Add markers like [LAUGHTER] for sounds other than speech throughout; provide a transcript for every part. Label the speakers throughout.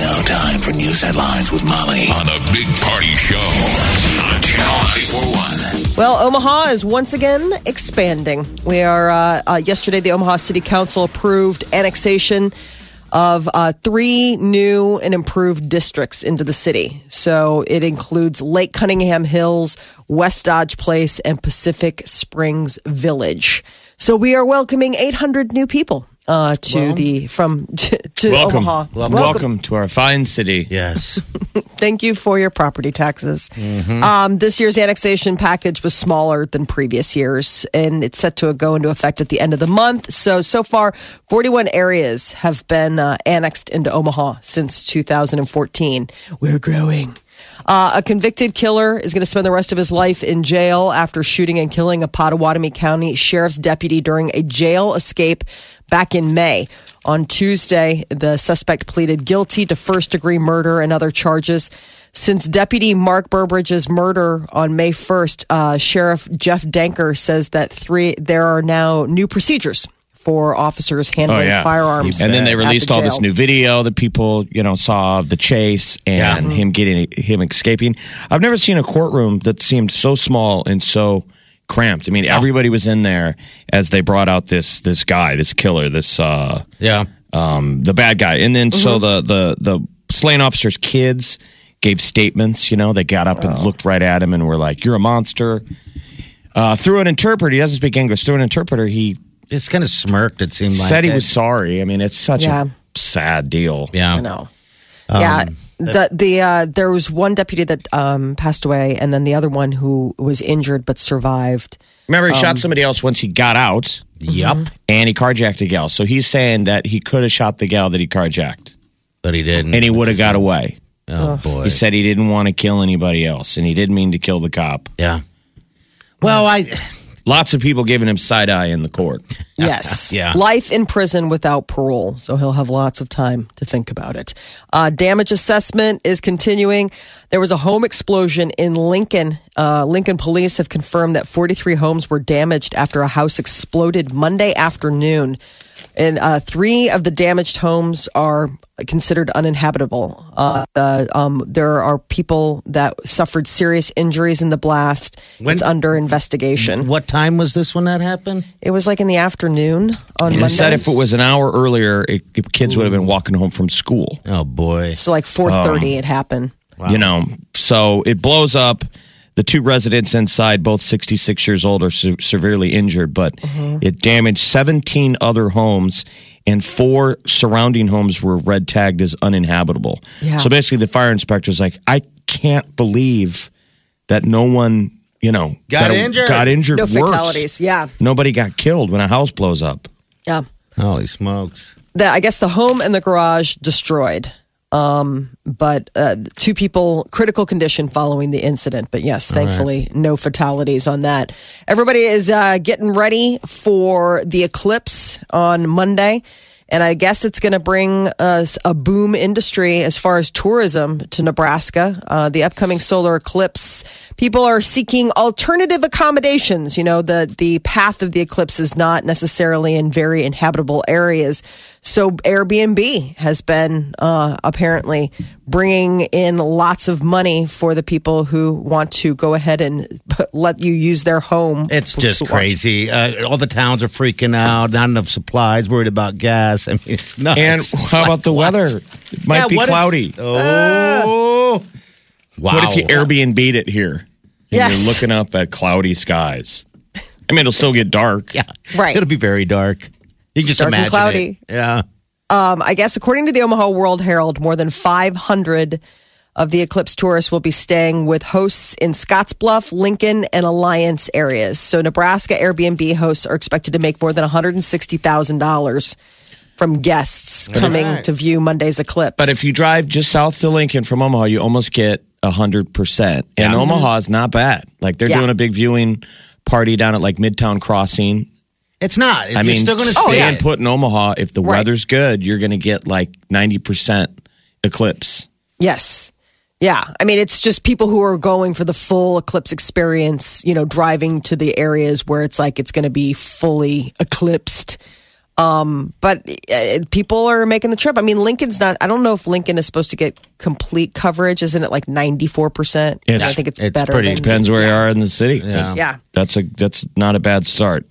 Speaker 1: It's now time for news headlines with Molly on the Big Party Show on Channel 941.
Speaker 2: Well, Omaha is once again expanding. We are, uh, uh, yesterday, the Omaha City Council approved annexation of uh, three new and improved districts into the city. So it includes Lake Cunningham Hills, West Dodge Place, and Pacific Springs Village. So we are welcoming 800 new people uh, to the from [LAUGHS] to, to
Speaker 3: Welcome.
Speaker 2: Omaha.
Speaker 3: Welcome. to our fine city.
Speaker 4: Yes. [LAUGHS]
Speaker 2: Thank you for your property taxes. Um, this year's annexation package was smaller than previous years, and it's set to go into effect at the end of the month. So, so far, 41 areas have been uh, annexed into Omaha since 2014. We're growing. Uh, a convicted killer is going to spend the rest of his life in jail after shooting and killing a Pottawattamie County sheriff's deputy during a jail escape back in May. On Tuesday, the suspect pleaded guilty to first degree murder and other charges. Since Deputy Mark Burbridge's murder on May 1st, uh, Sheriff Jeff Danker says that three there are now new procedures for officers handling
Speaker 3: Oh yeah,
Speaker 2: firearms.
Speaker 3: And then they
Speaker 2: at the
Speaker 3: released all this new video that people you know saw of the chase and him getting him escaping. I've never seen a courtroom that seemed so small and so cramped. I mean, everybody was in there as they brought out this this guy, this killer, this uh,
Speaker 4: Yeah.
Speaker 3: um, the bad guy, and then so the the the slain officer's kids gave statements. You know, they got up and looked right at him and were like, "You're a monster." Uh, through an interpreter, he doesn't speak English. Through an interpreter, he
Speaker 4: Just kind of smirked, it seemed like.
Speaker 3: said he
Speaker 4: it.
Speaker 3: was sorry. I mean, it's such
Speaker 2: Yeah.
Speaker 3: a sad deal.
Speaker 4: Yeah.
Speaker 2: I know. yeah. The the uh, there was one deputy that um, passed away, and then the other one who was injured but survived.
Speaker 3: Remember, he
Speaker 2: Um,
Speaker 3: shot somebody else once he got out,
Speaker 4: Yep.
Speaker 3: and he carjacked a gal. So he's saying that he could have shot the gal that he carjacked,
Speaker 4: But he didn't.
Speaker 3: and he would have got away.
Speaker 4: Oh, boy.
Speaker 3: He said he didn't want to kill anybody else, and he didn't mean to kill the cop.
Speaker 4: yeah. Well, I.
Speaker 3: Lots of people giving him side eye in the court. [LAUGHS]
Speaker 2: Yes.
Speaker 4: Yeah.
Speaker 2: Life in prison without parole. So he'll have lots of time to think about it. Uh, damage assessment is continuing. There was a home explosion in Lincoln. Uh, Lincoln police have confirmed that 43 homes were damaged after a house exploded Monday afternoon. And uh, three of the damaged homes are considered uninhabitable. Uh, um, there are people that suffered serious injuries in the blast.
Speaker 4: When-
Speaker 2: it's under investigation.
Speaker 4: What time was this when that happened?
Speaker 2: It was like in the afternoon on
Speaker 3: He
Speaker 2: Monday.
Speaker 3: said if it was an hour earlier, it, it- kids would have been walking home from school.
Speaker 4: Oh, boy.
Speaker 2: so like 4:30
Speaker 3: Um,
Speaker 2: it happened.
Speaker 3: You know, so it blows up. The two residents inside, both 66 years old, are se- severely injured, but
Speaker 2: Mm-hmm.
Speaker 3: it damaged 17 other homes, and four surrounding homes were red tagged as uninhabitable.
Speaker 2: Yeah.
Speaker 3: So basically, the fire inspector is like, I can't believe that no one, you know,
Speaker 4: Got
Speaker 3: that
Speaker 4: injured.
Speaker 3: Got injured.
Speaker 2: No
Speaker 3: worse.
Speaker 2: fatalities. Yeah.
Speaker 3: Nobody got killed when a house blows up.
Speaker 2: Yeah.
Speaker 4: Holy smokes.
Speaker 2: The, I guess the home and the garage destroyed. Um, but uh, two people critical condition following the incident. But yes, thankfully no fatalities on that. Everybody is uh, getting ready for the eclipse on Monday. And I guess it's going to bring us a boom industry as far as tourism to Nebraska. Uh, the upcoming solar eclipse, people are seeking alternative accommodations. You know, the the path of the eclipse is not necessarily in very inhabitable areas. So Airbnb has been uh, apparently bringing in lots of money for the people who want to go ahead and let you use their home.
Speaker 4: It's just crazy. Uh, all the towns are freaking out. Not enough supplies. Worried about gas. I mean, it's nuts.
Speaker 3: And
Speaker 4: It's
Speaker 3: how
Speaker 4: like,
Speaker 3: about the
Speaker 4: what?
Speaker 3: weather? It might
Speaker 4: Yeah,
Speaker 3: be
Speaker 4: what is-
Speaker 3: cloudy.
Speaker 4: Oh. Wow.
Speaker 3: What if you Airbnb'd it here? And
Speaker 2: Yes.
Speaker 3: You're looking up at cloudy skies. I mean, it'll still get dark.
Speaker 4: Yeah.
Speaker 2: Right.
Speaker 4: It'll be very dark. You just
Speaker 2: Dark and cloudy.
Speaker 4: It. Yeah.
Speaker 2: Um, I guess according to the Omaha World Herald, more than 500 of the eclipse tourists will be staying with hosts in Scottsbluff, Lincoln, and Alliance areas. So Nebraska Airbnb hosts are expected to make more than $160,000 from guests coming
Speaker 4: right.
Speaker 2: to view Monday's eclipse.
Speaker 3: But if you drive just south to Lincoln from Omaha, you almost get hundred percent. And Omaha is not bad. Like they're
Speaker 2: Yeah.
Speaker 3: doing a big viewing party down at like Midtown Crossing.
Speaker 4: It's not.
Speaker 3: I
Speaker 4: You're
Speaker 3: mean,
Speaker 4: still going to
Speaker 3: stay
Speaker 4: see
Speaker 3: and
Speaker 4: it.
Speaker 3: put in Omaha. If the
Speaker 2: Right.
Speaker 3: weather's good, you're going to get like ninety percent eclipse.
Speaker 2: Yes. Yeah. I mean, it's just people who are going for the full eclipse experience, you know, driving to the areas where it's like it's going to be fully eclipsed. Um, but uh, people are making the trip. I mean, Lincoln's not, I don't know if Lincoln is supposed to get complete coverage. Isn't it like 94%?
Speaker 3: It's-
Speaker 2: I think it's,
Speaker 4: it's
Speaker 2: better.
Speaker 4: pretty-
Speaker 2: than-
Speaker 3: Depends where you are in the city.
Speaker 4: Yeah.
Speaker 2: Yeah.
Speaker 3: That's a that's not a bad start.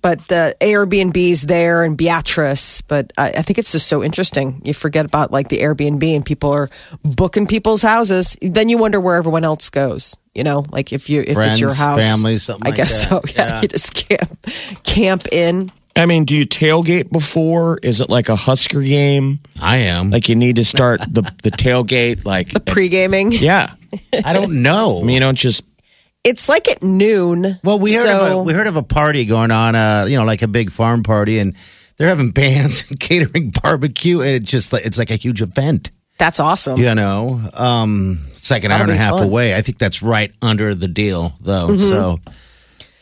Speaker 2: But the Airbnbs there and Beatrice. But I, I think it's just so interesting. You forget about like the Airbnb and people are booking people's houses. Then you wonder where everyone else goes. You know, like if you if it's your house,
Speaker 4: family, something
Speaker 2: I
Speaker 4: like
Speaker 2: guess
Speaker 4: that.
Speaker 2: so. [LAUGHS] Yeah,
Speaker 4: Yeah.
Speaker 2: you just camp camp in.
Speaker 3: I mean, do you tailgate before? Is it like a Husker game?
Speaker 4: I am.
Speaker 3: Like you need to start the the tailgate like [LAUGHS]
Speaker 2: The pre gaming.
Speaker 3: yeah.
Speaker 4: I don't know.
Speaker 3: I mean, you don't just
Speaker 2: It's like at noon.
Speaker 4: Well, we heard
Speaker 2: so,
Speaker 4: of a, we heard of a party going on, uh, you know, like a big farm party, and they're having [LAUGHS] bands and catering barbecue, and it's just like it's like a huge event.
Speaker 2: that's awesome.
Speaker 4: You know, um, it's like an hour
Speaker 2: That'll
Speaker 4: and a half
Speaker 2: fun.
Speaker 4: away. I think that's right under the deal, though. So,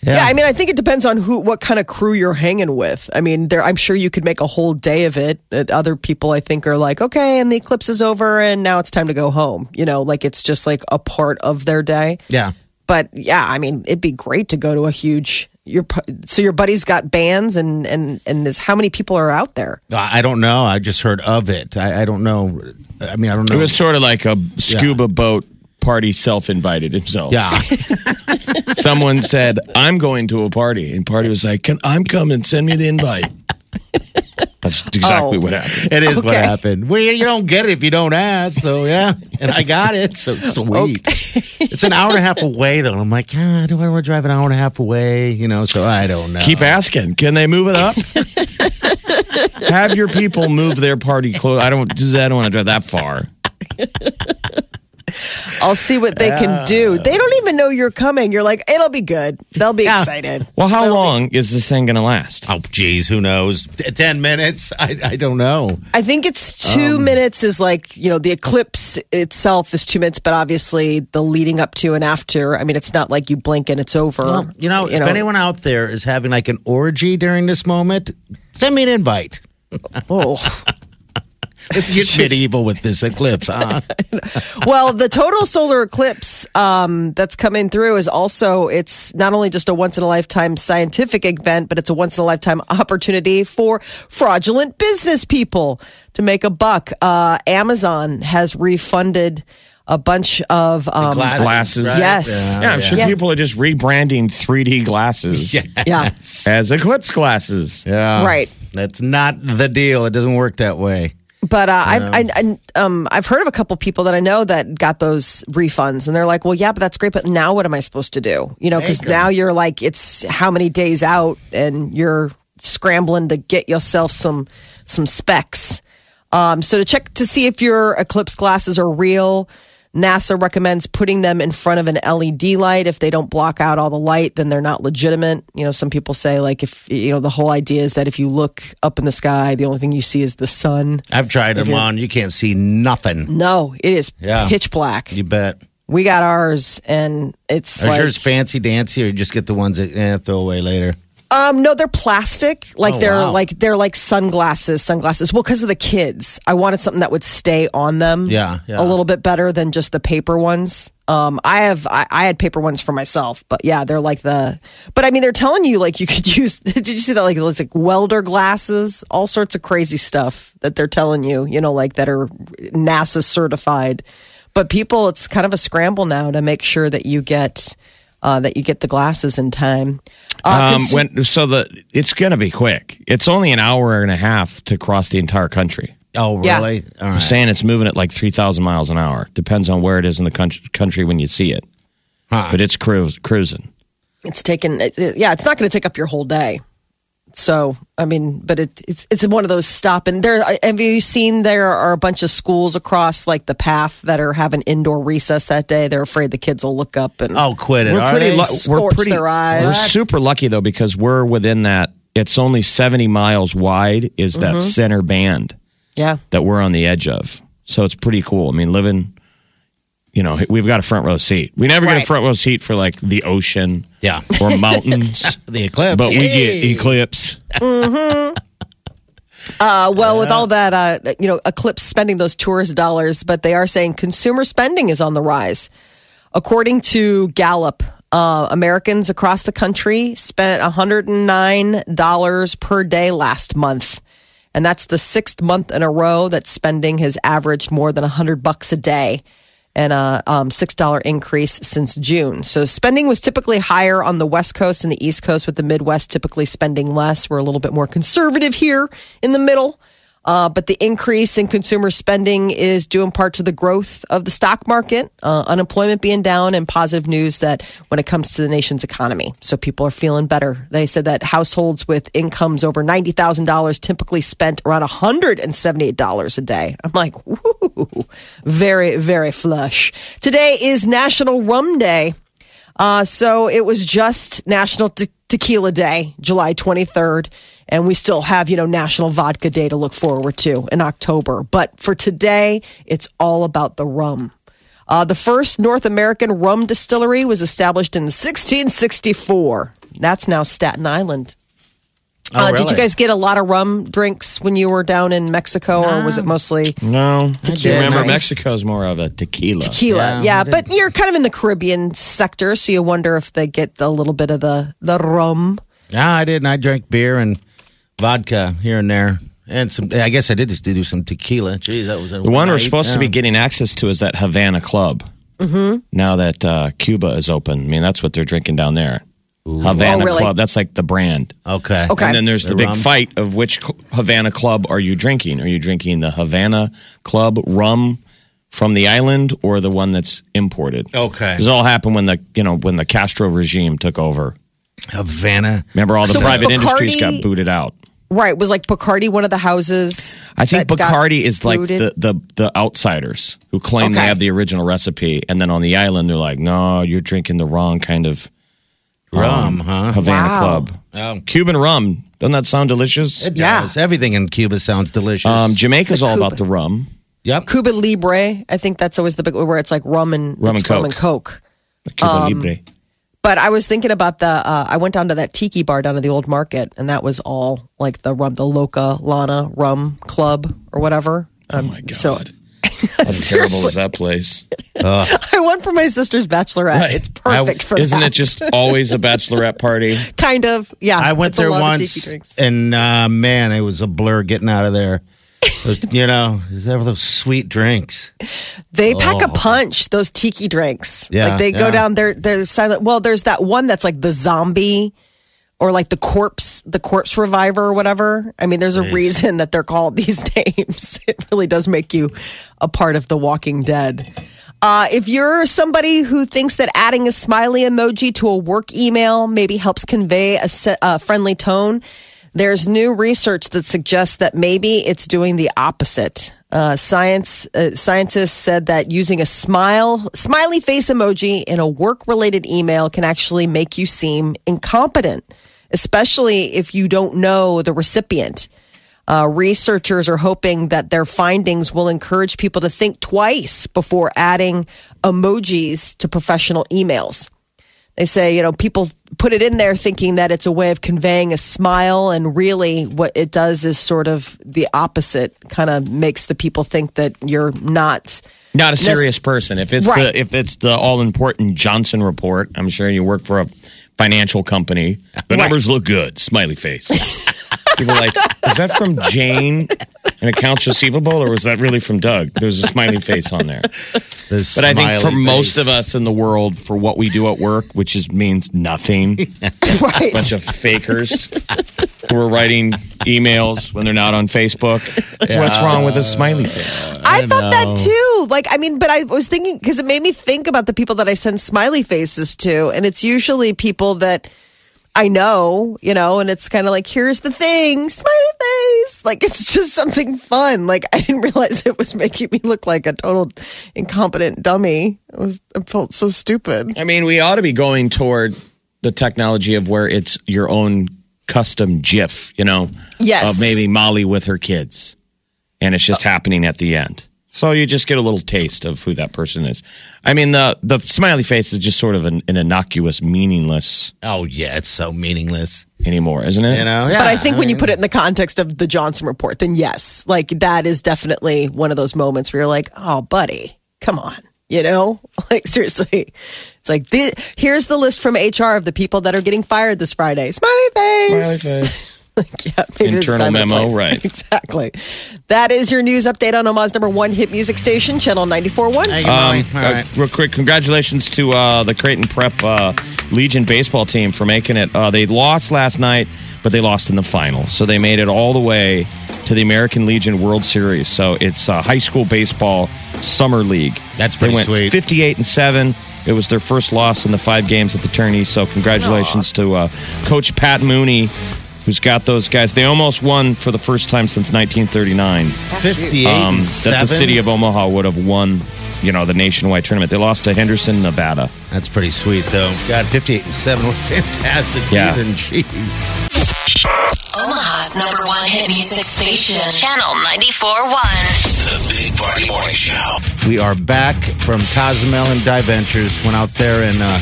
Speaker 4: yeah,
Speaker 2: Yeah, I mean, I think it depends on who, what kind of crew you're hanging with. I mean, there, I'm sure you could make a whole day of it. Uh, Other people, I think, are like, okay, and the eclipse is over, and now it's time to go home. You know, like it's just like a part of their day.
Speaker 4: yeah.
Speaker 2: But yeah, I mean, it'd be great to go to a huge. Your so your buddy's got bands, and and and is how many people are out there?
Speaker 4: I I don't know. I just heard of it. I, I don't know. I mean, I don't know.
Speaker 3: it was sort of like a scuba boat party self-invited himself.
Speaker 4: yeah. [LAUGHS]
Speaker 3: Someone said, "I'm going to a party," and party was like, "Can I'm coming? Send me the invite." [LAUGHS] That's exactly
Speaker 2: Oh.
Speaker 3: what happened.
Speaker 4: It is what happened. Well, you don't get it if you don't ask. So yeah, and I got it. So [LAUGHS] sweet. It's an hour and a half away though. I'm like, ah, do I want to drive an hour and a half away? You know, so I don't know.
Speaker 3: Keep asking. Can they move it up? [LAUGHS] Have your people move their party close. I don't. I don't want to drive that far. [LAUGHS]
Speaker 2: I'll see what they can do. They don't even know you're coming. You're like, it'll be good. They'll be
Speaker 4: Yeah.
Speaker 2: excited.
Speaker 3: Well, how long is this thing going to last?
Speaker 4: Oh, geez, who knows? T- Ten minutes? I, I don't know.
Speaker 2: I think it's two
Speaker 4: Um,
Speaker 2: minutes is like, you know, the eclipse itself is two minutes, but obviously the leading up to and after, I mean, it's not like you blink and it's over.
Speaker 4: Well, you know, if anyone out there is having like an orgy during this moment, send me an invite.
Speaker 2: oh. [LAUGHS]
Speaker 4: Let's get medieval with this eclipse, huh? [LAUGHS]
Speaker 2: well, the total solar eclipse um, that's coming through is also, it's not only just a once in a lifetime scientific event, but it's a once in a lifetime [LAUGHS] opportunity for fraudulent business people to make a buck. Uh, Amazon has refunded a bunch of um,
Speaker 3: Glasses.
Speaker 4: right?
Speaker 2: Yes.
Speaker 3: Yeah, I'm sure
Speaker 2: Yeah.
Speaker 3: people are just rebranding 3D glasses [LAUGHS]
Speaker 2: yeah,
Speaker 3: as eclipse glasses.
Speaker 4: Yeah.
Speaker 2: Right.
Speaker 4: That's not the deal. It doesn't work that way.
Speaker 2: But uh, I've I, I, um, I've heard of a couple people that I know that got those refunds, and they're like, "Well, yeah, but that's great, but now what am I supposed to do? You know, because now you're like, it's how many days out, and you're scrambling to get yourself some some specs. Um, so to check to see if your eclipse glasses are real, NASA recommends putting them in front of an LED light. If they don't block out all the light, then they're not legitimate. You know, some people say like if you know the whole idea is that if you look up in the sky, the only thing you see is the sun.
Speaker 4: I've tried them on. You can't see nothing.
Speaker 2: No, it is
Speaker 4: Yeah.
Speaker 2: pitch black.
Speaker 4: You bet.
Speaker 2: We got ours, and it's
Speaker 4: Are
Speaker 2: like
Speaker 4: yours fancy dancy, or you just get the ones that eh, throw away later?
Speaker 2: Um no, they're plastic. Like
Speaker 4: Oh,
Speaker 2: they're
Speaker 4: wow.
Speaker 2: like they're like sunglasses. Sunglasses. Well, because of the kids, I wanted something that would stay on them.
Speaker 4: Yeah, yeah.
Speaker 2: a little bit better than just the paper ones. Um, I have I, I had paper ones for myself, but yeah, they're like the. But I mean, they're telling you like you could [LAUGHS] use. Did you see that? Like it's like welder glasses, all sorts of crazy stuff that they're telling you. You know, like that are NASA certified. But people, it's kind of a scramble now to make sure that you get uh, that you get the glasses in time. Uh,
Speaker 3: Um, when so the it's going to be quick. It's only an hour and a half to cross the entire country.
Speaker 4: Oh,
Speaker 2: Yeah.
Speaker 4: really? All
Speaker 3: I'm saying it's moving at like 3,000 miles an hour. Depends on where it is in the country, country when you see it.
Speaker 4: Huh.
Speaker 3: But it's cruise, cruising.
Speaker 2: it's taken it- it- yeah it's not going to take up your whole day so i mean but it, it's it's one of those stop and there have you seen there are a bunch of schools across like the path that are having indoor recess that day they're afraid the kids will look up and
Speaker 4: Oh, quit it.
Speaker 3: We're pretty.
Speaker 4: they?
Speaker 3: Lu- we're pretty.
Speaker 2: their eyes.
Speaker 3: We're super lucky though because we're within that it's only 70 miles wide is that mm-hmm. center band
Speaker 2: Yeah.
Speaker 3: that we're on the edge of. So it's pretty cool. I mean, living, you know, we've got a front row seat. We never get a front row seat for like the ocean
Speaker 4: Yeah.
Speaker 3: or mountains, [LAUGHS]
Speaker 4: The eclipse.
Speaker 3: but we get eclipse.
Speaker 2: Uh, well, with all that, uh, you know, Eclipse spending those tourist dollars, but they are saying consumer spending is on the rise. According to Gallup, uh, Americans across the country spent $109 per day last month. And that's the sixth month in a row that spending has averaged more than 100 bucks a day and a um, $6 increase since June. So spending was typically higher on the West Coast and the East Coast, with the Midwest typically spending less. We're a little bit more conservative here in the middle. Uh, but the increase in consumer spending is due in part to the growth of the stock market, uh, unemployment being down, and positive news that when it comes to the nation's economy. So people are feeling better. They said that households with incomes over $90,000 typically spent around $178 a day. I'm like, woo, very, very flush. Today is National Rum Day. Uh, so it was just National Te- Tequila Day, July 23rd. And we still have, you know, National Vodka Day to look forward to in October. But for today, it's all about the rum. Uh, the first North American rum distillery was established in 1664. That's now Staten Island.
Speaker 4: Oh,
Speaker 2: uh, Did you guys get a lot of rum drinks when you were down in Mexico, or was it mostly
Speaker 3: No.
Speaker 4: Tequila.
Speaker 3: Remember,
Speaker 2: Nice.
Speaker 3: Mexico's more of a tequila.
Speaker 2: tequila?
Speaker 4: Yeah,
Speaker 2: Yeah, but you're kind of in the Caribbean sector, so you wonder if they get a little bit of the the rum.
Speaker 4: Yeah, I did. And I drank beer and vodka here and there. And some, I guess I did just do some tequila. Geez, that was a
Speaker 3: The one we're
Speaker 4: night.
Speaker 3: supposed to be getting access to is that Havana Club. Mm-hmm. Now that uh, Cuba is open, I mean, that's what they're drinking down there. Havana
Speaker 2: Oh, really?
Speaker 3: Club. That's like the brand.
Speaker 4: Okay.
Speaker 2: Okay.
Speaker 3: And then there's the,
Speaker 4: The
Speaker 3: big
Speaker 4: rum.
Speaker 3: fight of which cl- Havana Club are you drinking? Are you drinking the Havana Club rum from the island or the one that's imported?
Speaker 4: Okay.
Speaker 3: This all happened when the you know when the Castro regime took over.
Speaker 4: Havana.
Speaker 3: Remember, all the
Speaker 2: So was
Speaker 3: private industries
Speaker 2: Bacardi-
Speaker 3: got booted out.
Speaker 2: Right, was like Bacardi one of the houses.
Speaker 3: I think
Speaker 2: that got
Speaker 3: Bacardi is like the, the the outsiders who claim they have the original recipe, and then on the island they're like, "No, you're drinking the wrong kind of
Speaker 4: Rum, huh?
Speaker 3: Havana
Speaker 2: Wow.
Speaker 3: Club,
Speaker 4: Oh,
Speaker 3: Cuban rum." Doesn't that sound delicious?
Speaker 4: it
Speaker 2: Yeah.
Speaker 4: does. Everything in Cuba sounds delicious.
Speaker 3: Um, Jamaica's all about the rum,
Speaker 4: yep.
Speaker 2: Cuba Libre. I think that's always the big where it's like rum and
Speaker 3: Rum
Speaker 2: it's
Speaker 3: and
Speaker 2: rum and Coke.
Speaker 3: Cuba
Speaker 2: Um,
Speaker 3: Libre.
Speaker 2: But I was thinking about the. Uh, I went down to that tiki bar down at the old market, and that was all like the rum, the Laka Lono Rum Club or whatever. Um,
Speaker 3: oh my god!
Speaker 2: So [LAUGHS]
Speaker 3: How terrible is that place? [LAUGHS]
Speaker 2: I went for my sister's bachelorette. It's perfect for
Speaker 3: Isn't
Speaker 2: that.
Speaker 3: it just always a bachelorette party? [LAUGHS]
Speaker 2: kind of? Yeah,
Speaker 4: I went
Speaker 2: it's a
Speaker 4: there
Speaker 2: lot of
Speaker 4: once,
Speaker 2: tiki drinks.
Speaker 4: and uh, man, it was a blur getting out of there. You know, have those sweet drinks.
Speaker 2: They pack a
Speaker 4: Oh.
Speaker 2: punch, those tiki drinks.
Speaker 4: Yeah,
Speaker 2: like they go
Speaker 4: yeah.
Speaker 2: down there, they're silent. Well, there's that one that's like the zombie or like the corpse, the corpse reviver or whatever. I mean, there's a reason that they're called [LAUGHS] these names. It really does make you a part of the walking dead. Uh, if you're somebody who thinks that adding a smiley emoji to a work email maybe helps convey a, se- a friendly tone, there's new research that suggests that maybe it's doing the opposite. Uh, science uh, scientists said that using a smile, smiley face emoji in a work-related email can actually make you seem incompetent, especially if you don't know the recipient. Uh, researchers are hoping that their findings will encourage people to think twice before adding emojis to professional emails. They say, you know, people put it in there thinking that it's a way of conveying a smile, and really what it does is sort of the opposite, kind of makes the people think that you're not.
Speaker 3: Not a serious person. If it's
Speaker 2: Right.
Speaker 3: the if it's the all important Johnson report, I'm sure you work for a financial company. The numbers look good. Smiley face. [LAUGHS] People are like, is that from Jane and accounts receivable, or was that really from Doug? There's a smiley face on there.
Speaker 4: This
Speaker 3: But I think for
Speaker 4: smiley
Speaker 3: most of us in the world, for what we do at work, which is means nothing, [LAUGHS]
Speaker 2: Right.
Speaker 3: bunch of fakers who are writing emails when they're not on Facebook. What's wrong with a smiley face?
Speaker 2: I thought that too. Like, I mean, but I was thinking because it made me think about the people that I send smiley faces to, and it's usually people that I know, you know, and it's kind of like, here's the thing, smiley face. Like, it's just something fun. Like, I didn't realize it was making me look like a total incompetent dummy. It was, I felt so stupid.
Speaker 3: I mean, we ought to be going toward the technology of where it's your own custom GIF, you know,
Speaker 2: Yes.
Speaker 3: of maybe Molly with her kids, and it's just uh, happening at the end. So you just get a little taste of who that person is. I mean, the the smiley face is just sort of an, an innocuous, meaningless
Speaker 4: Oh yeah, it's so meaningless.
Speaker 3: anymore, isn't it?
Speaker 4: You know. Yeah,
Speaker 2: But I think when you put it in the context of the Johnson report, then yes, like that is definitely one of those moments where you're like, oh, buddy, come on. You know, [LAUGHS] like seriously, it's like the, here's the list from HR of the people that are getting fired this Friday. Smiley face. [LAUGHS] Like, yeah, maybe
Speaker 3: Internal
Speaker 2: time
Speaker 3: memo, right. [LAUGHS]
Speaker 2: exactly. That is your news update on Omaha's number one hit music station, Channel 94.1.
Speaker 4: Thank you,
Speaker 3: Um,
Speaker 4: All
Speaker 3: uh, real quick, congratulations to uh, the Creighton Prep uh, Legion baseball team for making it. Uh, they lost last night, but they lost in the final, so they made it all the way to the American Legion World Series. So it's uh, high school baseball summer league.
Speaker 4: That's
Speaker 3: they
Speaker 4: pretty
Speaker 3: went
Speaker 4: sweet.
Speaker 3: Fifty-eight and seven. It was their first loss in the five games at the tourney. So congratulations to uh, Coach Pat Mooney. Who's got those guys? They almost won for the first time since 1939
Speaker 4: Fifty-eight
Speaker 3: um, that
Speaker 4: seven.
Speaker 3: the city of Omaha would have won, you know, the nationwide tournament. They lost to Henderson, Nevada.
Speaker 4: That's pretty sweet, though. God, fifty-eight and seven. What a fantastic
Speaker 3: Yeah.
Speaker 4: season. Jeez.
Speaker 5: Omaha's number one hit music station, Channel 94.1.
Speaker 1: The Big Party Morning Show.
Speaker 4: We are back from Cozumel and Diventures. Went out there and uh,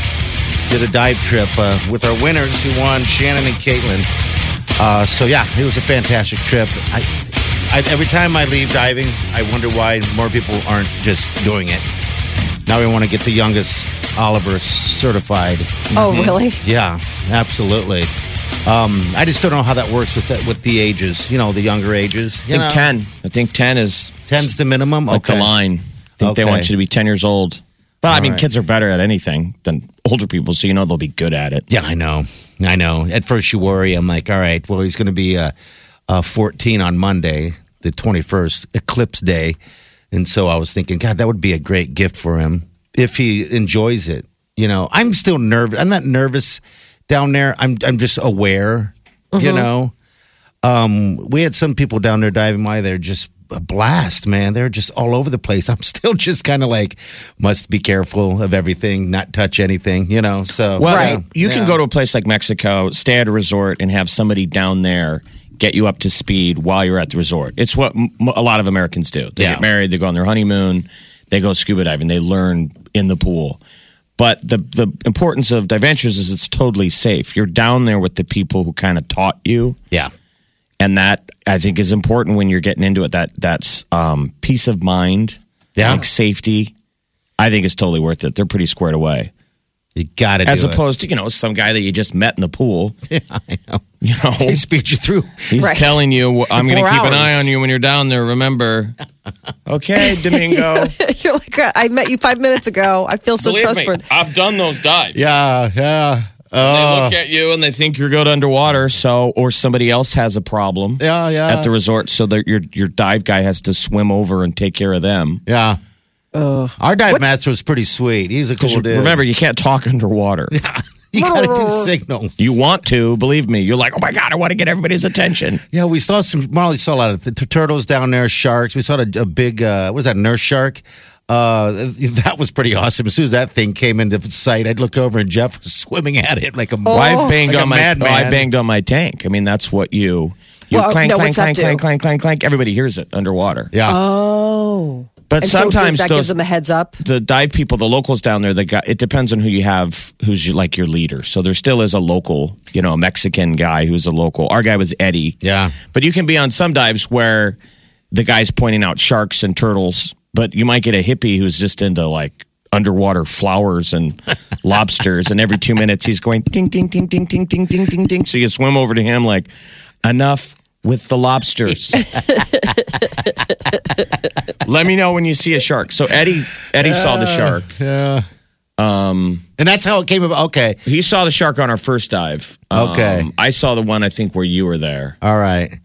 Speaker 4: did a dive trip uh, with our winners who won, Shannon and Caitlin. Uh, so yeah, it was a fantastic trip. I, I, every time I leave diving, I wonder why more people aren't just doing it. Now we want to get the youngest Oliver certified.
Speaker 2: Oh, really?
Speaker 4: Yeah, absolutely. Um, I just don't know how that works with the, with the ages. You know, the younger ages.
Speaker 3: I think 10. I think 10 is
Speaker 4: Ten's the minimum.
Speaker 3: like
Speaker 4: okay.
Speaker 3: the line. I think they want you to be 10 years old. But I mean,
Speaker 4: right.
Speaker 3: kids are better at anything than older people, so you know they'll be good at it.
Speaker 4: Yeah, I know. I know. At first, you worry. I'm like, all right, well, he's going to be uh, uh, 14 on Monday, the 21st, Eclipse Day. And so I was thinking, God, that would be a great gift for him if he enjoys it. You know, I'm still nervous. I'm not nervous down there. I'm, I'm just aware, you know. Um, we had some people down there diving by. They're just a blast, man. They're just all over the place. [LAUGHS] I'm still just kind of like, must be careful of everything, not touch anything, you know. So,
Speaker 3: Well,
Speaker 4: yeah,
Speaker 3: you can go to a place like Mexico, stay at a resort, and have somebody down there get you up to speed while you're at the resort. It's what m- a lot of Americans do. They
Speaker 4: Yeah.
Speaker 3: get married, they go on their honeymoon, they go scuba diving, they learn in the pool. But the the importance of Diventures is it's totally safe. You're down there with the people who kind of taught you,
Speaker 4: Yeah.
Speaker 3: And that I think is important when you're getting into it. That that's um, peace of mind,
Speaker 4: Yeah.
Speaker 3: like safety. I think it's totally worth it. They're pretty squared away
Speaker 4: You got to
Speaker 3: as
Speaker 4: do it.
Speaker 3: As opposed to you know some guy that you just met in the pool. [LAUGHS]
Speaker 4: Yeah, I know.
Speaker 3: You know, [LAUGHS]
Speaker 4: They speed you through.
Speaker 3: he's
Speaker 2: Right.
Speaker 3: telling you, "I'm going to
Speaker 4: Four
Speaker 3: keep an eye on you when you're down there." Remember? [LAUGHS] okay, Domingo.
Speaker 2: You're like, I met you five minutes ago. I feel so
Speaker 3: Believe me. I've done those dives.
Speaker 4: Yeah, yeah.
Speaker 3: They
Speaker 4: Oh,
Speaker 3: look at you and they think you're good underwater. So, or somebody else has a problem
Speaker 4: yeah, yeah.
Speaker 3: at the resort, so that your your dive guy has to swim over and take care of them.
Speaker 4: yeah. Our dive master was pretty sweet. He's a cool
Speaker 3: Because
Speaker 4: dude.
Speaker 3: remember, you can't talk underwater. [LAUGHS] Yeah.
Speaker 4: you got to do [LAUGHS] signals.
Speaker 3: You want to, believe me. You're like, oh my god, I want to get everybody's attention.
Speaker 4: Yeah, we saw some. Molly saw a lot of the turtles down there, sharks. We saw a, a big. Uh, what was that nurse shark? Uh, [LAUGHS] that was pretty awesome. As soon as that thing came into sight, I'd look over and Jeff was swimming at it like a.
Speaker 3: Well, I banged
Speaker 4: like a
Speaker 3: on my
Speaker 4: madman.
Speaker 3: oh, I banged on my tank. I mean, that's what you you
Speaker 2: Well,
Speaker 3: clank
Speaker 2: no,
Speaker 3: clank clank clank clank clank clank. Everybody hears it underwater.
Speaker 4: Yeah.
Speaker 2: Oh.
Speaker 3: But
Speaker 2: And so does
Speaker 3: sometimes
Speaker 2: that gives
Speaker 3: those
Speaker 2: them a heads up.
Speaker 3: the dive people, the locals down there, the guy, it depends on who you have, who's your, like your leader. So there still is a local, you know, a Mexican guy who's a local. Our guy was Eddie.
Speaker 4: Yeah.
Speaker 3: But you can be on some dives where the guy's pointing out sharks and turtles, but you might get a hippie who's just into like underwater flowers and [LAUGHS] lobsters, and every two minutes he's going ding ding ding ding ding ding ding ding ding. So you swim over to him like, enough with the lobsters. [LAUGHS] Let me know when you see a shark. So Eddie Eddie saw the shark.
Speaker 4: yeah. Um, and that's how it came about. Okay.
Speaker 3: He saw the shark on our first dive.
Speaker 4: Okay.
Speaker 3: Um, I saw the one I think where you were there.
Speaker 4: All right.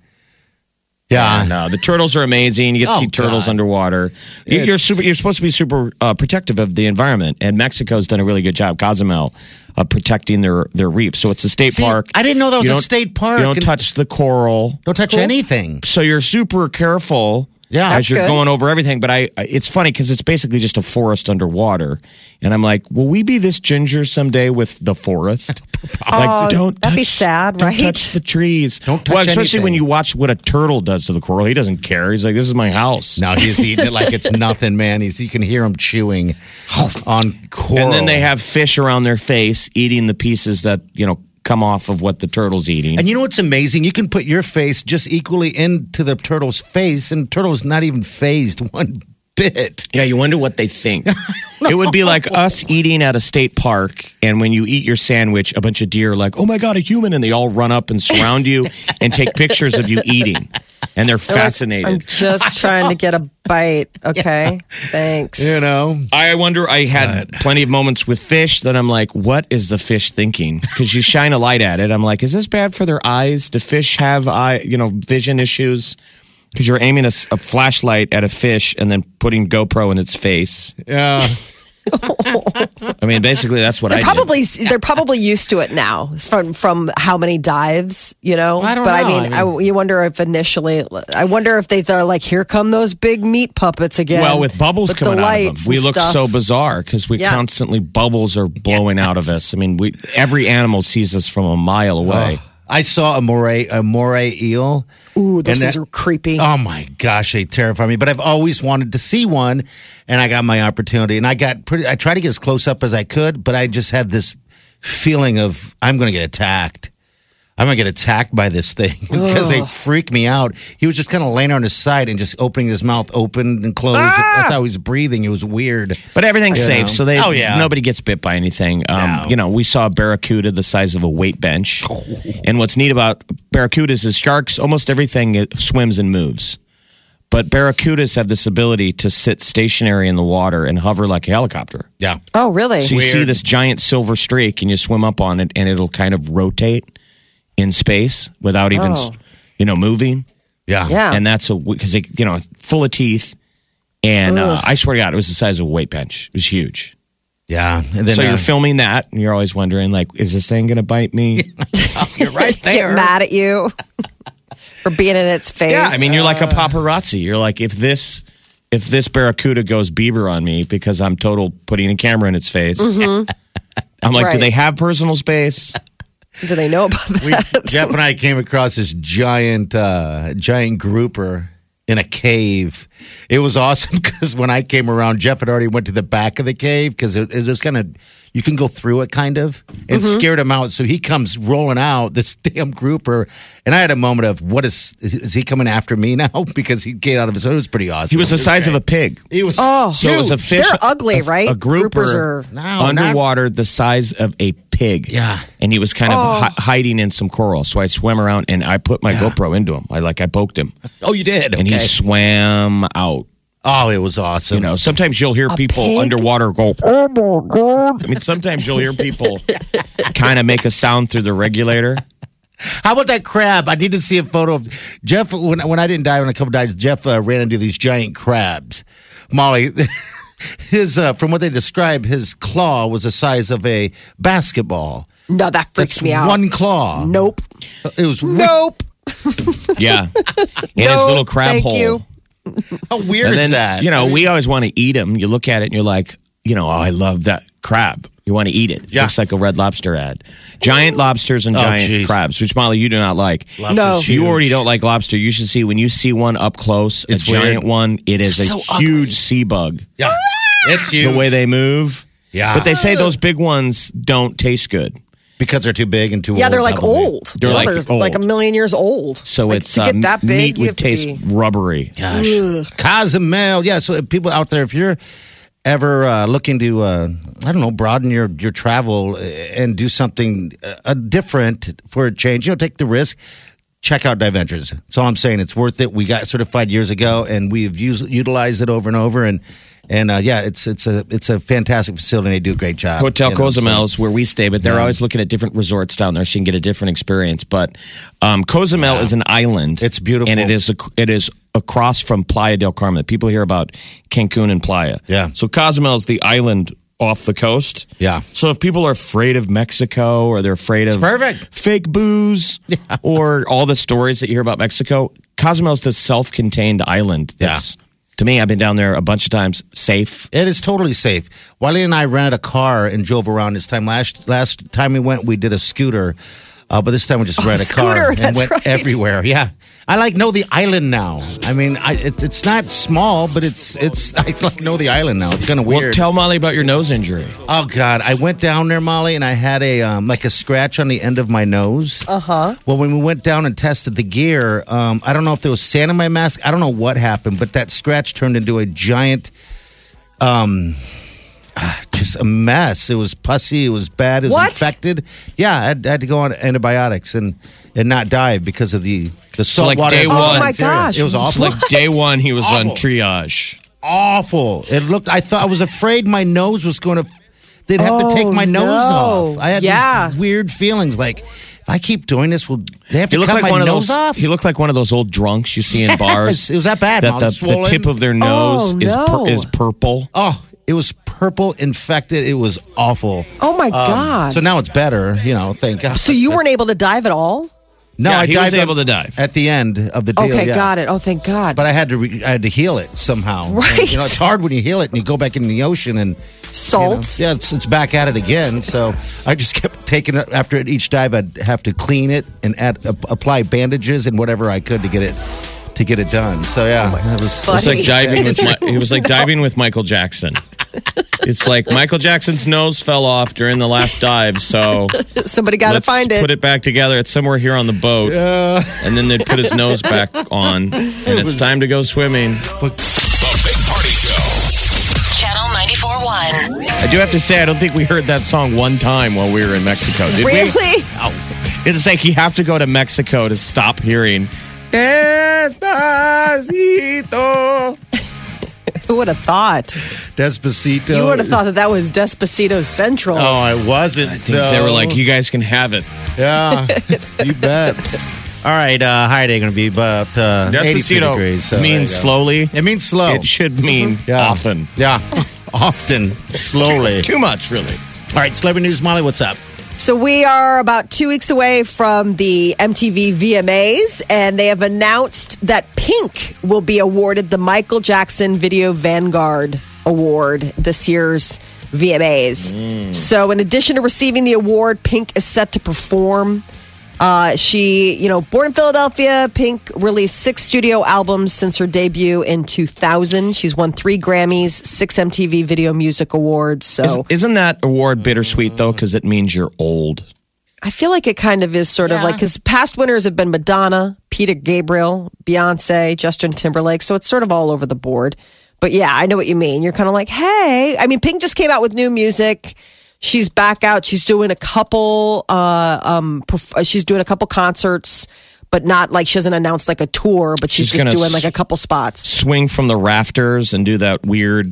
Speaker 4: Yeah.
Speaker 3: And, uh, the turtles are amazing. You get to
Speaker 4: Oh,
Speaker 3: see turtles
Speaker 4: God.
Speaker 3: underwater. You- You're super. You're supposed to be super uh, protective of the environment, and Mexico's done a really good job. Cozumel of protecting their their reef. So it's a state
Speaker 4: See,
Speaker 3: park.
Speaker 4: I didn't know that was
Speaker 3: You
Speaker 4: a state park.
Speaker 3: You don't touch the coral.
Speaker 4: Don't touch anything.
Speaker 3: So you're super careful
Speaker 4: Yeah.
Speaker 3: as you're
Speaker 2: good.
Speaker 3: going over everything. But I, it's funny because it's basically just a forest underwater, and I'm like, will we be this ginger someday with the forest? [LAUGHS] like, oh, don't
Speaker 2: that'd be sad,
Speaker 3: don't
Speaker 2: right?
Speaker 3: touch the trees.
Speaker 4: Don't touch
Speaker 3: well, especially when you watch what a turtle does to the coral. He doesn't care. He's like, this is my house.
Speaker 4: Now he's eating it like it's [LAUGHS] nothing, man. He's you can hear him chewing [SIGHS] on coral.
Speaker 3: And then they have fish around their face eating the pieces that you know come off of what the turtle's eating.
Speaker 4: And you know what's amazing? You can put your face just equally into the turtle's face, and turtle's not even phased [LAUGHS] one bit.
Speaker 3: Yeah, you wonder what they think. [LAUGHS] it would be like us eating at a state park, and when you eat your sandwich, a bunch of deer are like, "Oh my god, a human!" and they all run up and surround you [LAUGHS] and take pictures of you eating, and they're fascinated.
Speaker 2: I'm just trying to get a bite. [LAUGHS] Okay, thanks.
Speaker 4: You know,
Speaker 3: I wonder. I had plenty of moments with fish that I'm like, "What is the fish thinking?" Because you shine a light at it. I'm like, "Is this bad for their eyes? Do fish have eye, you know, vision issues?" Because you're aiming a flashlight at a fish and then putting GoPro in its face.
Speaker 4: yeah. [LAUGHS]
Speaker 3: I mean, basically, that's what
Speaker 2: They're
Speaker 3: I did.
Speaker 2: probably they're probably used to it now from from how many dives, you know.
Speaker 4: I don't
Speaker 2: but I mean,
Speaker 4: I
Speaker 2: I you wonder if initially, I wonder if they thought like, here come those big meat puppets again.
Speaker 3: Well, with bubbles
Speaker 2: with the
Speaker 3: coming out of them,
Speaker 2: lights
Speaker 3: we
Speaker 2: and
Speaker 3: look
Speaker 2: stuff.
Speaker 3: so bizarre because we
Speaker 2: Yeah.
Speaker 3: constantly bubbles are blowing out of us. I mean, we every animal sees us from a mile away.
Speaker 4: Oh, I saw a moray a moray eel.
Speaker 2: Ooh, those
Speaker 4: and
Speaker 2: things
Speaker 4: that-
Speaker 2: are creepy.
Speaker 4: Oh my gosh, they terrify me. But I've always wanted to see one, and I got my opportunity. And I got pretty. I tried to get as close up as I could, but I just had this feeling of I'm going to get attacked. I'm going to get attacked by this thing [LAUGHS] because they freak me out. He was just kind of laying on his side and just opening his mouth open and closed. That's how he was breathing. It was weird.
Speaker 3: But everything's safe,
Speaker 4: know?
Speaker 3: so they
Speaker 4: Oh, yeah.
Speaker 3: nobody gets bit by anything. Um,
Speaker 4: No.
Speaker 3: You know, we saw a barracuda the size of a weight bench, [LAUGHS] and what's neat about barracudas is sharks. Almost everything uh, swims and moves, but barracudas have this ability to sit stationary in the water and hover like a helicopter.
Speaker 4: Yeah.
Speaker 2: oh, really?
Speaker 3: So you see this giant silver streak, and you swim up on it, and it'll kind of rotate in space without even,
Speaker 2: Oh.
Speaker 3: you know, moving.
Speaker 4: Yeah.
Speaker 2: Yeah.
Speaker 3: And that's a because it, you know, full of teeth. And uh,
Speaker 2: Ugh.
Speaker 3: I swear to God, it was the size of a weight bench. It was huge.
Speaker 4: Yeah. And then
Speaker 3: so
Speaker 4: uh,
Speaker 3: you're filming that, and you're always wondering, like, is this thing going to bite me? [LAUGHS]
Speaker 4: you're right [LAUGHS]
Speaker 2: Get
Speaker 4: there.
Speaker 2: mad at you [LAUGHS] for being in its face.
Speaker 3: yeah, I mean, you're like a paparazzi. You're like, if this. If this barracuda goes Bieber on me because I'm total putting a camera in its face, I'm like, do
Speaker 2: Right.
Speaker 3: they have personal space?
Speaker 2: Do they know about
Speaker 4: we,
Speaker 2: that? [LAUGHS]
Speaker 4: Jeff and I came across this giant, uh, giant grouper in a cave. It was awesome [LAUGHS] because when I came around, Jeff had already went to the back of the cave because it, it was kind of you can go through it kind of and
Speaker 2: Mm-hmm.
Speaker 4: scared him out. So he comes rolling out this [LAUGHS] damn grouper, and I had a moment of what is is he coming after me now [LAUGHS] because he came out of his. It was pretty awesome.
Speaker 3: He was the size of a pig.
Speaker 4: He was
Speaker 2: Oh.
Speaker 3: So it was a fish.
Speaker 2: They're ugly,
Speaker 3: a-
Speaker 2: right?
Speaker 3: A grouper
Speaker 2: Groupers are-
Speaker 4: No, not-
Speaker 3: underwater, the size of a pig.
Speaker 4: Yeah.
Speaker 3: and he was kind of
Speaker 2: Oh.
Speaker 3: hi- hiding in some coral. So I swam around and I put my GoPro into him. I like I poked him, [LAUGHS]
Speaker 4: Oh, you did,
Speaker 3: and he swam out.
Speaker 4: Oh, it was awesome.
Speaker 3: You know, sometimes you'll hear people
Speaker 2: pig?
Speaker 3: underwater go, "Oh my god!" I mean, sometimes you'll hear people [LAUGHS] kind of make a sound through the regulator.
Speaker 4: How about that crab? I need to see a photo of Jeff. When when I didn't dive when a couple dives, Jeff uh, ran into these giant crabs. Molly, [LAUGHS] his uh, from what they describe, his claw was the size of a basketball.
Speaker 2: No, that freaks
Speaker 4: That's
Speaker 2: me out.
Speaker 4: One claw.
Speaker 2: Nope.
Speaker 4: It was
Speaker 2: Nope.
Speaker 3: Yeah, [LAUGHS] in his
Speaker 2: No,
Speaker 3: little crab
Speaker 2: thank
Speaker 3: hole.
Speaker 2: you.
Speaker 4: How weird
Speaker 3: and
Speaker 4: is that?
Speaker 3: you know we always want to eat them. You look at it and you're like, you know, oh, I love that crab. You want to eat it.
Speaker 4: Yeah.
Speaker 3: Looks like a red lobster ad. Giant lobsters and
Speaker 4: Oh,
Speaker 3: giant
Speaker 4: geez.
Speaker 3: crabs, which Molly you do not like.
Speaker 2: No.
Speaker 3: You already don't like lobster. You should see when you see one up close, a
Speaker 4: It's
Speaker 3: giant
Speaker 4: weird.
Speaker 3: one. It is
Speaker 2: They're
Speaker 3: a
Speaker 2: so
Speaker 3: huge
Speaker 2: ugly.
Speaker 3: sea bug.
Speaker 4: Yeah, it's huge.
Speaker 3: The way they move.
Speaker 4: Yeah.
Speaker 3: But they say those big ones don't taste good.
Speaker 4: Because they're too big and too old.
Speaker 2: Yeah,
Speaker 4: old.
Speaker 2: they're like
Speaker 4: probably.
Speaker 2: old.
Speaker 3: They're
Speaker 2: Yeah,
Speaker 3: like
Speaker 2: they're
Speaker 3: old.
Speaker 2: like a million years old.
Speaker 3: So
Speaker 2: Like,
Speaker 3: it's
Speaker 2: to get
Speaker 3: um,
Speaker 2: that big.
Speaker 3: meat
Speaker 2: you
Speaker 3: would
Speaker 2: have to
Speaker 3: taste
Speaker 2: be-
Speaker 3: rubbery.
Speaker 4: Gosh, Cozumel. Yeah. So people out there, if you're ever uh, looking to, uh, I don't know, broaden your your travel and do something uh, different for a change, you know, take the risk. Check out Diventures. That's all I'm saying. It's worth it. We got certified years ago, and we've used, utilized it over and over. And and uh, yeah, it's it's a it's a fantastic facility. They do a great job.
Speaker 3: Hotel
Speaker 4: You know, so-
Speaker 3: Cozumel is where we stay, but they're always looking at different resorts down there, so you can get a different experience. But um, Cozumel is an island.
Speaker 4: It's beautiful.
Speaker 3: and it is ac- it is across from Playa del Carmen. People hear about Cancun and Playa.
Speaker 4: Yeah.
Speaker 3: So Cozumel is the island off the coast.
Speaker 4: Yeah.
Speaker 3: So if people are afraid of Mexico or they're afraid of
Speaker 4: perfect.
Speaker 3: fake booze [LAUGHS] or all the stories that you hear about Mexico, Cozumel is this self-contained island. That's to me, I've been down there a bunch of times. Safe.
Speaker 4: It is totally safe. Wiley and I rented a car and drove around this time. Last last time we went, we did a scooter. Uh, but this time we just
Speaker 2: Oh,
Speaker 4: rented a car [LAUGHS] and
Speaker 2: that's
Speaker 4: went
Speaker 2: right.
Speaker 4: everywhere. Yeah, I like know the island now. I mean, I, it, it's not small, but it's it's [LAUGHS] I like know the island now. It's kind of weird.
Speaker 3: Well, tell Molly about your nose injury.
Speaker 4: oh God, I went down there, Molly, and I had a um, like a scratch on the end of my nose. Uh huh. Well, when we went down and tested the gear, um, I don't know if there was sand in my mask. I don't know what happened, but that scratch turned into a giant um just a mess. It was pussy. It was bad. It was
Speaker 2: What?
Speaker 4: infected. Yeah, I had, I had to go on antibiotics and and not die because of the the salt
Speaker 3: like
Speaker 4: water.
Speaker 3: day
Speaker 4: in the
Speaker 3: one. Oh my
Speaker 2: gosh.
Speaker 4: It was awful.
Speaker 3: Like day one, he was on
Speaker 4: Awful.
Speaker 3: triage.
Speaker 4: awful. It looked. I thought I was afraid my nose was going to. They'd have to take
Speaker 2: Oh,
Speaker 4: my nose
Speaker 2: no.
Speaker 4: off. I had
Speaker 2: Yeah.
Speaker 4: these weird feelings. Like if I keep doing this, will they have
Speaker 3: He
Speaker 4: to
Speaker 3: looked
Speaker 4: cut
Speaker 3: like
Speaker 4: my
Speaker 3: one of
Speaker 4: nose
Speaker 3: those.
Speaker 4: off?
Speaker 3: He looked like one of those old drunks you see in bars.
Speaker 4: It was that bad.
Speaker 3: That
Speaker 4: Mom.
Speaker 3: the, the
Speaker 4: Swollen.
Speaker 3: tip of their nose
Speaker 2: Oh,
Speaker 3: is
Speaker 2: no.
Speaker 3: pur- is purple.
Speaker 4: Oh, it was purple, infected. It was awful.
Speaker 2: Oh my God.
Speaker 4: Um, So now it's better. You know, thank God.
Speaker 2: So you weren't able to dive at all?
Speaker 4: No,
Speaker 3: Yeah,
Speaker 4: I
Speaker 3: he was able to dive.
Speaker 4: at the end of the deal.
Speaker 2: Okay,
Speaker 4: yeah.
Speaker 2: got it. Oh, thank God.
Speaker 4: But I had to, re- I had to heal it somehow.
Speaker 2: Right.
Speaker 4: You know, it's hard when you heal it and you go back in the ocean and you know,
Speaker 2: Salt.
Speaker 4: yeah, it's, it's back at it again. So I just kept taking it after each dive. I'd have to clean it and add, uh, apply bandages and whatever I could to get it to get it done. So yeah, it was.
Speaker 3: It was like diving with Mi- [LAUGHS] it was like diving with Michael Jackson. It's like Michael Jackson's nose fell off during the last dive, so [LAUGHS]
Speaker 2: Somebody got to find it.
Speaker 3: put it back together. It's somewhere here on the boat, and then they'd put his nose back on, [LAUGHS] and it's time to go swimming.
Speaker 1: The Big Party Show.
Speaker 5: Channel 94.1.
Speaker 3: I do have to say, I don't think we heard that song one time while we were in Mexico. Did we?
Speaker 2: Really? Oh.
Speaker 3: It's like you have to go to Mexico to stop hearing. Despacito.
Speaker 2: Who would have thought?
Speaker 4: Despacito.
Speaker 2: You would have thought that that was Despacito Central.
Speaker 4: Oh, I wasn't.
Speaker 3: I think they were like, you guys can have it.
Speaker 4: yeah, you bet. [LAUGHS] All right, uh, high day going to be about uh, 82
Speaker 3: Despacito
Speaker 4: degrees. So
Speaker 3: means slowly.
Speaker 4: It means slow.
Speaker 3: It should mean
Speaker 4: Yeah.
Speaker 3: often.
Speaker 4: Yeah, [LAUGHS] often, [LAUGHS] slowly.
Speaker 3: Too much, really.
Speaker 4: All right, celebrity news, Molly. What's up?
Speaker 2: So we are about two weeks away from the MTV VMAs, and they have announced that Pink will be awarded the Michael Jackson Video Vanguard Award this year's VMAs. Mm. So, in addition to receiving the award, Pink is set to perform. Uh, she, you know, born in Philadelphia, Pink released six studio albums since her debut in 2000. She's won three Grammys, six MTV Video Music Awards. So
Speaker 3: Is, isn't that award bittersweet though? Because it means you're old.
Speaker 2: I feel like it kind of is sort of like because past winners have been Madonna, Peter Gabriel, Beyonce, Justin Timberlake. So it's sort of all over the board. But yeah, I know what you mean. You're kind of like, hey, I mean, Pink just came out with new music. She's back out. She's doing a couple. Uh, um, perf- she's doing a couple concerts, but not like she hasn't announced like a tour. But she's,
Speaker 3: She's
Speaker 2: just
Speaker 3: gonna
Speaker 2: doing like a couple spots.
Speaker 3: Swing from the rafters and do that weird.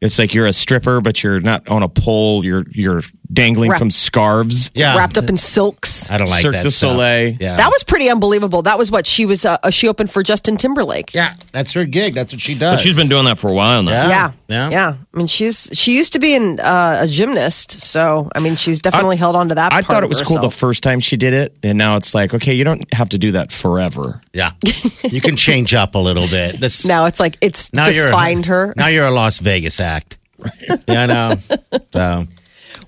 Speaker 3: It's like you're a stripper, but you're not on a pole. You're you're dangling
Speaker 2: Wrap-
Speaker 3: from scarves.
Speaker 4: Yeah,
Speaker 2: Wrapped up in silks.
Speaker 4: I don't like
Speaker 3: Cirque
Speaker 4: that
Speaker 3: du
Speaker 4: stuff.
Speaker 3: Soleil.
Speaker 4: Yeah,
Speaker 2: That was pretty unbelievable. That was what she was. Uh, she opened for Justin Timberlake.
Speaker 4: yeah, that's her gig. That's what she does.
Speaker 3: But she's been doing that for a while now.
Speaker 4: Yeah.
Speaker 2: Yeah.
Speaker 4: Yeah.
Speaker 2: Yeah. I mean, she's she used to be an, uh, a gymnast, so I mean, she's definitely held on to that.
Speaker 3: I
Speaker 2: part
Speaker 3: thought it
Speaker 2: of
Speaker 3: was cool the
Speaker 2: herself.
Speaker 3: first time she did it, and now it's like, okay, you don't have to do that forever.
Speaker 4: Yeah, [LAUGHS] you can change up a little bit. This
Speaker 2: now it's like it's
Speaker 4: now you're
Speaker 2: defined her. [LAUGHS]
Speaker 4: Now you're a Las Vegas act. Yeah, I know. So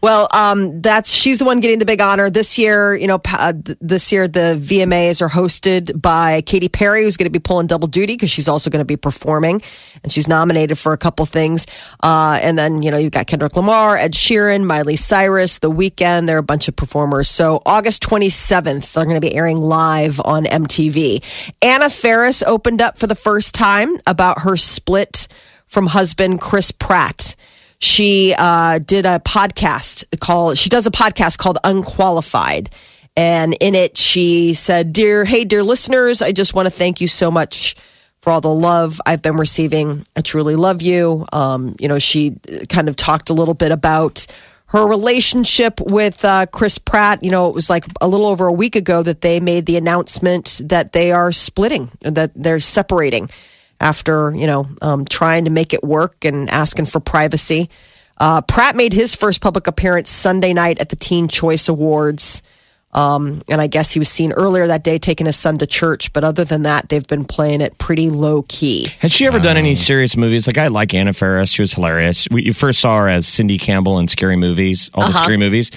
Speaker 2: Well, um, that's she's the one getting the big honor this year. You know, uh, th- this year the VMAs are hosted by Katy Perry, who's going to be pulling double duty because she's also going to be performing, and she's nominated for a couple things. Uh, and then you know you've got Kendrick Lamar, Ed Sheeran, Miley Cyrus, The Weeknd. There are a bunch of performers. So August twenty seventh, they're going to be airing live on MTV. Anna Faris opened up for the first time about her split from husband Chris Pratt she uh, did a podcast called she does a podcast called unqualified. And in it she said dear hey dear listeners i just want to thank you so much for all the love i've been receiving. I truly love you. Um, you know she kind of talked a little bit about her relationship with uh, chris pratt. You know it was like a little over a week ago that they made the announcement that they are splitting that they're separating after you know um, trying to make it work and asking for privacy. Uh, Pratt made his first public appearance Sunday night at the Teen Choice Awards. Um, and I guess he was seen earlier that day taking his son to church. But other than that, they've been playing it pretty low key.
Speaker 3: Has she ever done any serious movies? Like I like Anna Faris; she was hilarious. We, you first saw her as Cindy Campbell in Scary Movies, all the scary movies,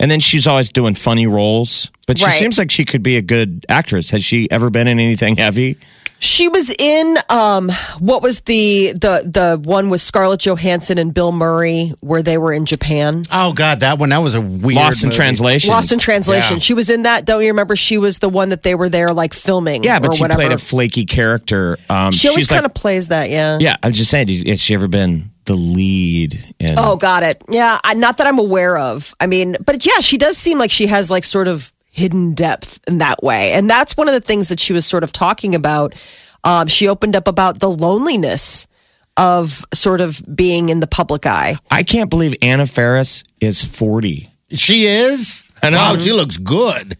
Speaker 3: and then she's always doing funny roles. But she
Speaker 2: Right.
Speaker 3: seems like she could be a good actress. Has she ever been in anything [LAUGHS] heavy?
Speaker 2: She was in um, what was the the the one with Scarlett Johansson and Bill Murray where they were in Japan.
Speaker 4: Oh God, that one that was a weird.
Speaker 3: Lost in
Speaker 4: movie.
Speaker 3: translation.
Speaker 2: Lost in translation.
Speaker 4: Yeah.
Speaker 2: She was in that. Don't you remember? She was the one that they were there like filming.
Speaker 3: Yeah, but
Speaker 2: or
Speaker 3: she
Speaker 2: whatever.
Speaker 3: played a flaky character. Um,
Speaker 2: She always kind of plays that. Yeah.
Speaker 3: Yeah, I'm just saying. Has she ever been the lead? In,
Speaker 2: Oh, got it. Yeah, I, not that I'm aware of. I mean, but yeah, she does seem like she has like sort of hidden depth in that way, and that's one of the things that she was sort of talking about. Um, she opened up about the loneliness of sort of being in the public eye.
Speaker 3: I can't believe Anna Faris is 40.
Speaker 4: She is.
Speaker 3: I know.
Speaker 4: Wow, she looks good.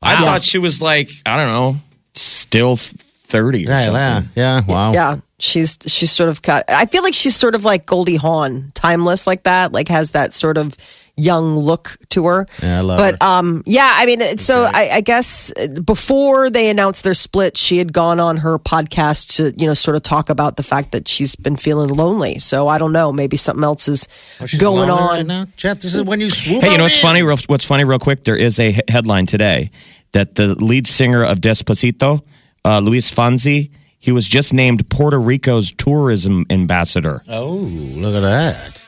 Speaker 3: I
Speaker 4: Wow.
Speaker 3: thought she was like I don't know, still 30 or
Speaker 4: Yeah,
Speaker 3: something.
Speaker 4: yeah, yeah. Wow.
Speaker 2: Yeah, she's she's sort of cut. I feel like she's sort of like Goldie Hawn, timeless like that. Like has that sort of young look to her.
Speaker 4: Yeah, I love
Speaker 2: but
Speaker 4: her.
Speaker 2: um, yeah, I mean, it- so I, I guess before they announced their split, she had gone on her podcast to you know sort of talk about the fact that she's been feeling lonely. So I don't know, maybe something else is
Speaker 4: She's
Speaker 2: going on.
Speaker 4: right now. Jeff. This is when you swoop.
Speaker 3: Hey, you know what's
Speaker 4: in.
Speaker 3: funny? Real, what's funny, real quick? There is a headline today that the lead singer of Despacito, uh, Luis Fonsi, he was just named Puerto Rico's tourism ambassador,
Speaker 4: Oh, look at that.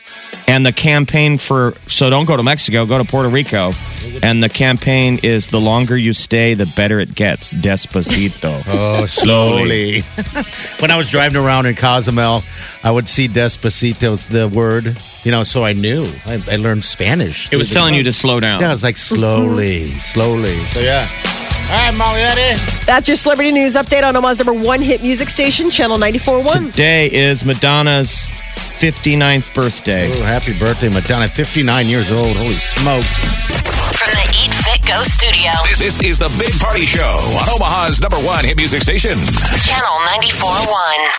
Speaker 3: And the campaign for so don't go to Mexico, go to Puerto Rico, and the campaign is the longer you stay, the better it gets. Despacito. [LAUGHS]
Speaker 4: Oh, slowly. [LAUGHS] when I was driving around in Cozumel, I would see Despacito's the word, you know, so I knew. I, I learned Spanish.
Speaker 3: it was telling you to slow down.
Speaker 4: Yeah, it was like [LAUGHS] slowly, slowly. So yeah. All right, Molly, that is.
Speaker 2: That's your celebrity news update on Omaha's number one hit music station, Channel 94.1.
Speaker 3: Today is Madonna's 59th birthday.
Speaker 4: Oh, happy birthday, Madonna. 59 years old. Holy smokes.
Speaker 5: From the Eat Fit Go studio,
Speaker 1: This, this is the Big Party Show on Omaha's number one hit music station.
Speaker 5: Channel 94.1.